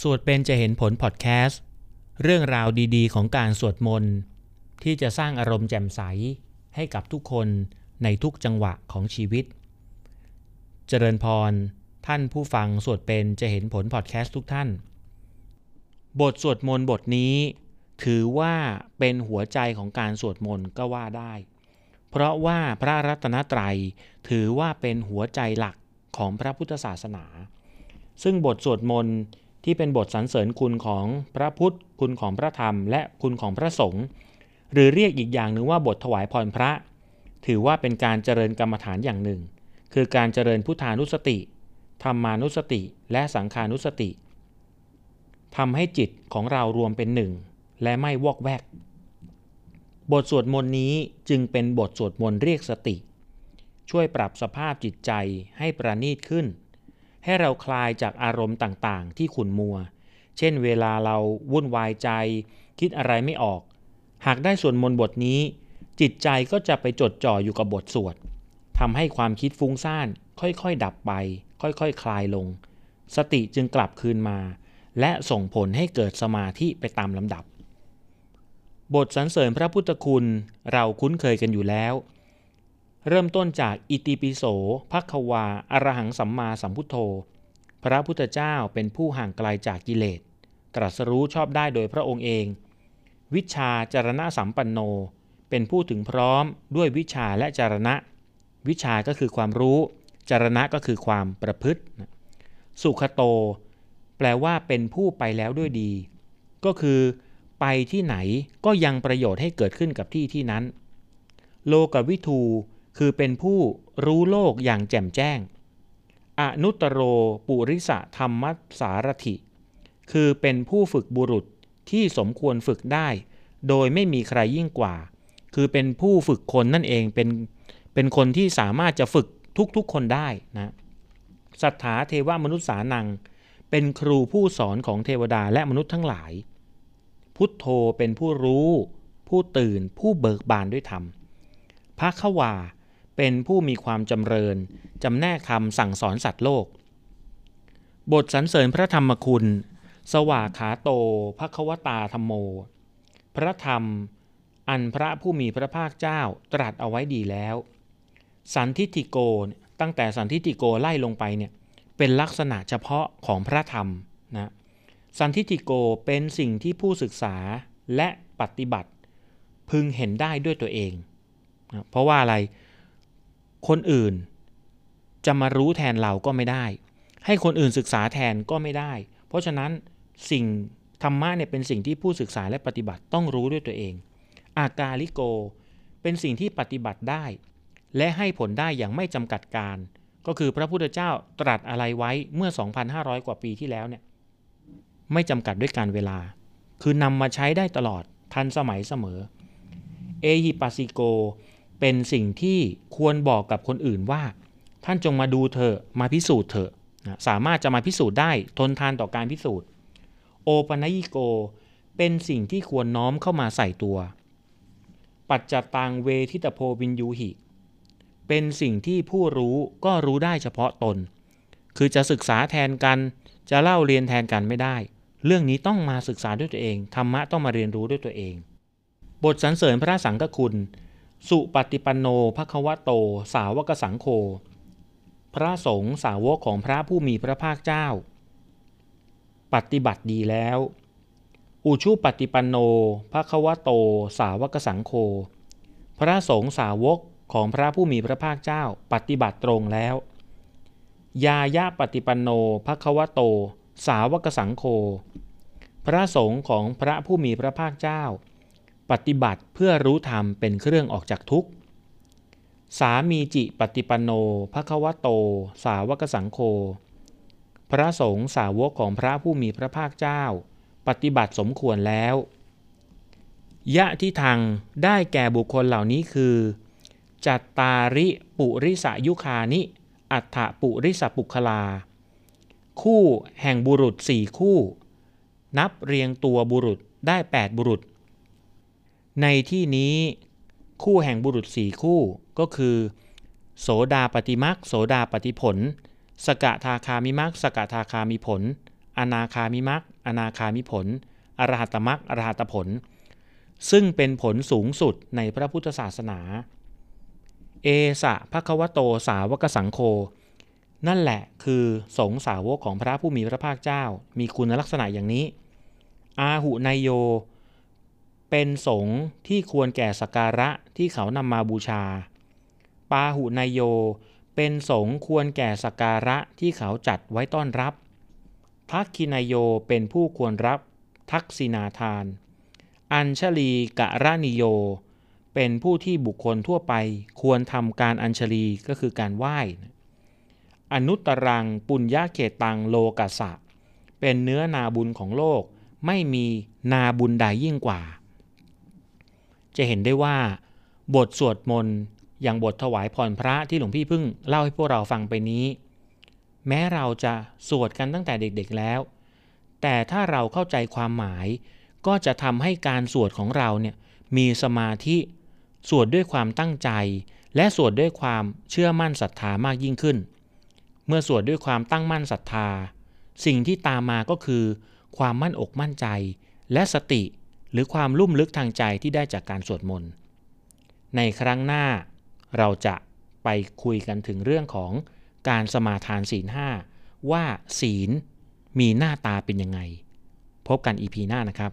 สวดเป็นจะเห็นผลพอดแคสต์ เรื่องราวดีๆ ของการสวดมนต์ ที่จะสร้างอารมณ์แจ่มใสให้กับทุกคนในทุกจังหวะของชีวิต เจริญพร ท่านผู้ฟังสวดเป็นจะเห็นผลพอดแคสต์ทุกท่าน บทสวดมนต์บทนี้ ถือว่าเป็นหัวใจของการสวดมนต์ก็ว่าได้ เพราะว่าพระรัตนตรัยถือว่าเป็นหัวใจหลักของพระพุทธศาสนา ซึ่งบทสวดมนต์ ที่เป็นบทสรรเสริญคุณของพระพุทธ คุณของพระธรรม และคุณของพระสงฆ์หรือเรียกอีกอย่างหนึ่งว่าบทถวายพรพระ ถือว่าเป็นการเจริญกรรมฐานอย่างหนึ่ง คือการเจริญพุทธานุสติธรรมานุสติ และสังขานุสติทำให้จิตของเรารวมเป็นหนึ่ง และไม่วอกแวก บทสวดมนต์นี้จึงเป็นบทสวดมนต์เรียกสติ ช่วยปรับสภาพจิตใจให้ประณีตขึ้น ให้เราคลายจากอารมณ์ต่างๆ ที่ขุ่นมัว เช่นเวลาเราวุ่นวายใจ คิดอะไรไม่ออก หากได้สวดมนต์บทนี้ จิตใจก็จะไปจดจ่ออยู่กับบทสวดทำให้ความคิดฟุ้งซ่าน ค่อยๆ ดับไป ค่อยๆคคลายลง สติจึงกลับคืนมา และส่งผลให้เกิดสมาธิไปตามลำดับ บทสรรเสริญพระพุทธคุณเราคุ้นเคยกันอยู่แล้ว เริ่มต้นจากอิติปิโสภัควา อรหังสัมมาสัมพุทโธ พระพุทธเจ้าเป็นผู้ห่างไกลาจากกิเลส ตรัสรู้ชอบได้โดยพระองค์เอง วิชาจารณะสัมปันโน เป็นผู้ถึงพร้อมด้วยวิชาและจารณะ วิชาก็คือความรู้ จารณะก็คือความประพฤติ สุขโต แปลว่าเป็นผู้ไปแล้วด้วยดี ก็คือไปที่ไหนก็ยังประโยชน์ให้เกิดขึ้นกับที่ที่นั้น โลกวิทู คือเป็นผู้รู้โลกอย่างแจ่มแจ้ง อนุตโรปุริสะธรรมสารถิ คือเป็นผู้ฝึกบุรุษที่สมควรฝึกได้ โดยไม่มีใครยิ่งกว่า คือเป็นผู้ฝึกคนนั่นเองเป็นเป็นคนที่สามารถจะฝึกทุกๆคนได้นะสัทธาเทวมนุษย์สานัง เป็นครูผู้สอนของเทวดาและมนุษย์ทั้งหลาย พุทโธเป็นผู้รู้ ผู้ตื่นผู้เบิกบานด้วยธรรมพระขวา เป็นผู้มีความจำเริญ จำแนกคำสั่งสอนสัตว์โลก บทสรรเสริญพระธรรมคุณ สวากขาโตภควตาธรรมโม พระธรรมอันพระผู้มีพระภาคเจ้าตรัสเอาไว้ดีแล้ว สันทิติโกตั้งแต่สันทิติโกไล่ลงไปเนี่ยเป็นลักษณะเฉพาะของพระธรรมนะสันทิติโกเป็นสิ่งที่ผู้ศึกษาและปฏิบัติ พึงเห็นได้ด้วยตัวเองนะเพราะว่าอะไร คนอื่น จะมารู้แทนเราก็ไม่ได้ ให้คนอื่นศึกษาแทนก็ไม่ได้ เพราะฉะนั้นสิ่งธรรมะเนี่ยเป็นสิ่งที่ผู้ศึกษาและปฏิบัติต้องรู้ด้วยตัวเอง อากาลิโก เป็นสิ่งที่ปฏิบัติได้ และให้ผลได้อย่างไม่จำกัดการ ก็คือพระพุทธเจ้าตรัสอะไรไว้เมื่อ 2,500 กว่าปีที่แล้วเนี่ยไม่จำกัดด้วยการเวลา คือนำมาใช้ได้ตลอดทันสมัยเสมอ เอฮิปัสซิโก เป็นสิ่งที่ควรบอกกับคนอื่นว่า ท่านจงมาดูเถอะมาพิสูจน์เถอะสามารถจะมาพิสูจน์ได้ทนทานต่อการพิสูจน์ โอปนัยิโก เป็นสิ่งที่ควรน้อมเข้ามาใส่ตัว ปัจจตังเวทิตโพวินยูหิ เป็นสิ่งที่ผู้รู้ก็รู้ได้เฉพาะตน คือจะศึกษาแทนกันจะเล่าเรียนแทนกันไม่ได้ เรื่องนี้ต้องมาศึกษาด้วยตัวเองธรรมะต้องมาเรียนรู้ด้วยตัวเอง บทสรรเสริญพระสังฆคุณ สุปฏิปันโนภควโต สาวกสังโฆพระสงฆ์สาวกของพระผู้มีพระภาคเจ้า ปฏิบัติดีแล้ว อุชุปฏิปันโนภควโต สาวกสังโฆพระสงฆ์สาวกของพระผู้มีพระภาคเจ้า ปฏิบัติตรงแล้ว ยายาปฏิปันโนภควโต สาวกสังโฆพระสงฆ์ของพระผู้มีพระภาคเจ้า ปฏิบัติเพื่อรู้ธรรมเป็นเครื่องออกจากทุกข์ สามีจิปฏิปันโนภควโต สาวกสังโฆ พระสงฆ์สาวกของพระผู้มีพระภาคเจ้า ปฏิบัติสมควรแล้ว ยะที่ทางได้แก่บุคคลเหล่านี้คือ จัตตาริปุริสายุคานิ อัฏฐปุริสปุคลา คู่แห่งบุรุษสี่คู่ นับเรียงตัวบุรุษได้ 8 บุรุษ ในที่นี้คู่แห่งบุรุษสี่คู่ก็คือ โสดาปฏิมักโสดาปฏิผล สกทาคามิมักสกทาคามิผล อนาคามิมักอนาคามิผล อรหัตมักอรหัตผล ซึ่งเป็นผลสูงสุดในพระพุทธศาสนา เอสะภควโตสาวกสังโฆนั่นแหละคือสงสาวกของพระผู้มีพระภาคเจ้า มีคุณลักษณะอย่างนี้ อาหุนายโย เป็นสงที่ควรแก่สการะที่เขานำมาบูชา ปาหุนายโย เป็นสงควรแก่สการะที่เขาจัดไว้ต้อนรับ ทักคินายโยเป็นผู้ควรรับทักษินาทาน อัญชลีกะระนิโย เป็นผู้ที่บุคคลทั่วไปควรทำการอัญชลีก็คือการไหว้ อนุตรังปุญญาเขตังโลกัสะเป็นเนื้อนาบุญของโลกไม่มีนาบุญใดยิ่งกว่า จะเห็นได้ว่า บทสวดมนต์อย่างบทถวายพรพระที่หลวงพี่เพิ่งเล่าให้พวกเราฟังไปนี้ แม้เราจะสวดกันตั้งแต่เด็กๆแล้ว แต่ถ้าเราเข้าใจความหมาย ก็จะทำให้การสวดของเราเนี่ยมีสมาธิสวดด้วยความตั้งใจ และสวดด้วยความเชื่อมั่นศรัทธามากยิ่งขึ้น เมื่อสวดด้วยความตั้งมั่นศรัทธา สิ่งที่ตามมาก็คือ ความมั่นอกมั่นใจ และสติ หรือความลุ่มลึกทางใจที่ได้จากการสวดมนต์ ในครั้งหน้าเราจะไปคุยกันถึงเรื่องของการสมาทานศีลห้าว่าศีลมีหน้าตาเป็นยังไง พบกันอีพีหน้านะครับ